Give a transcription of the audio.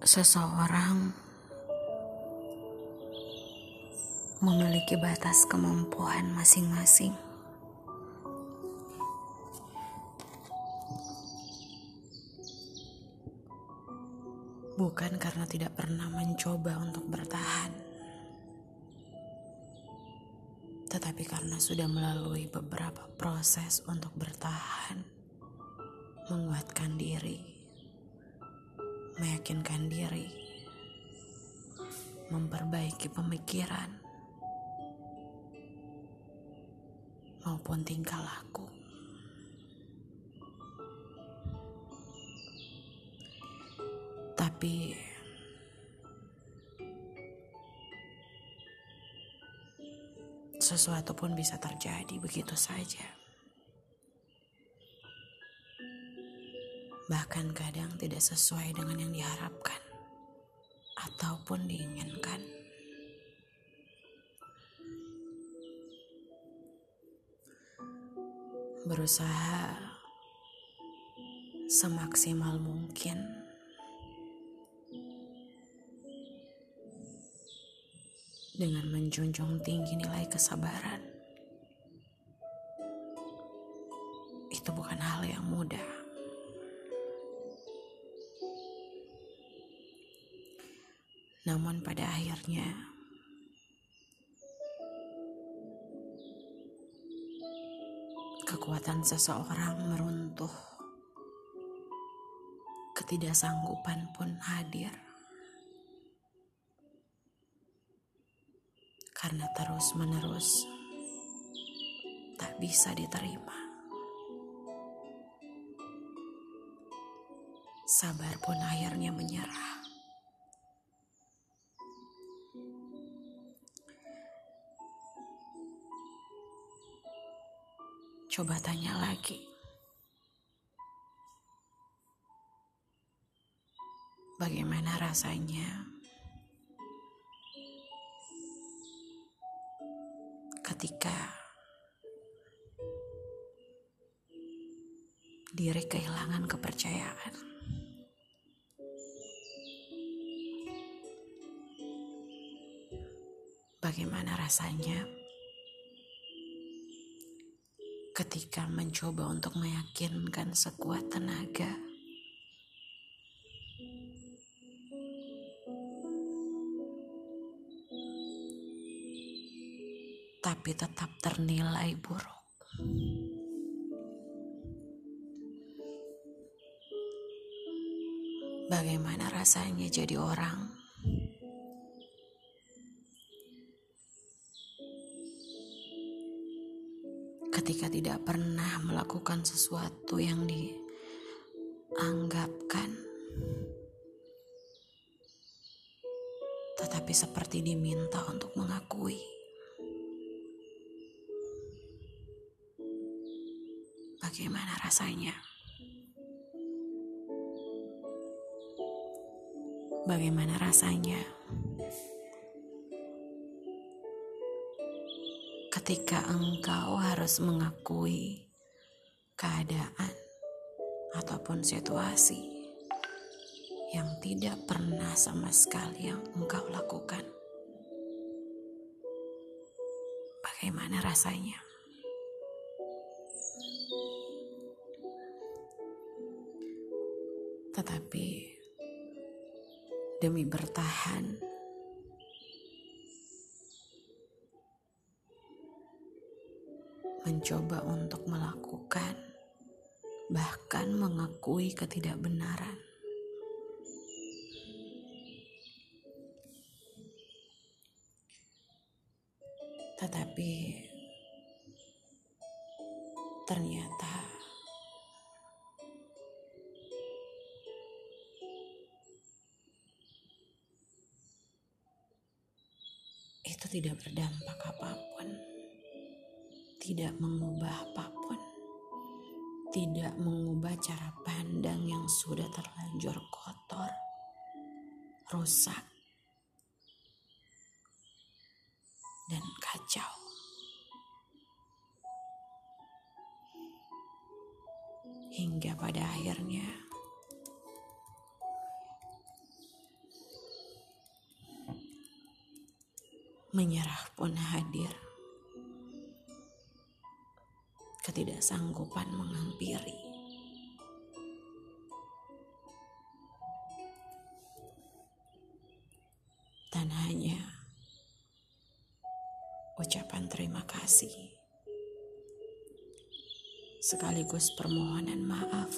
Seseorang memiliki batas kemampuan masing-masing. Bukan karena tidak pernah mencoba untuk bertahan, tetapi karena sudah melalui beberapa proses untuk bertahan, menguatkan diri, meyakinkan diri, memperbaiki pemikiran, maupun tingkah laku. Tapi sesuatu pun bisa terjadi begitu saja. Bahkan kadang tidak sesuai dengan yang diharapkan ataupun diinginkan. Berusaha semaksimal mungkin dengan menjunjung tinggi nilai kesabaran. Itu bukan hal yang mudah. Namun pada akhirnya kekuatan seseorang meruntuh. Ketidaksanggupan pun hadir. karena terus-menerus tak bisa diterima. Sabar pun akhirnya menyerah. Coba tanya lagi. Bagaimana rasanya? ketika diri kehilangan kepercayaan. Bagaimana rasanya ketika mencoba untuk meyakinkan sekuat tenaga? tapi tetap ternilai buruk. Bagaimana rasanya jadi orang ketika tidak pernah melakukan sesuatu yang dianggapkan, tetapi seperti diminta untuk mengakui? Bagaimana rasanya? Bagaimana rasanya ketika engkau harus mengakui keadaan ataupun situasi yang tidak pernah sama sekali yang engkau lakukan? Bagaimana rasanya? Tetapi demi bertahan, mencoba untuk melakukan, bahkan mengakui ketidakbenaran. Tetapi ternyata itu tidak berdampak apa pun, tidak mengubah apa pun, tidak mengubah cara pandang yang sudah terlanjur kotor, rusak, dan kacau. Hingga pada akhirnya, menyerah pun hadir. Ketidaksanggupan menghampiri. Dan hanya ucapan terima kasih sekaligus permohonan maaf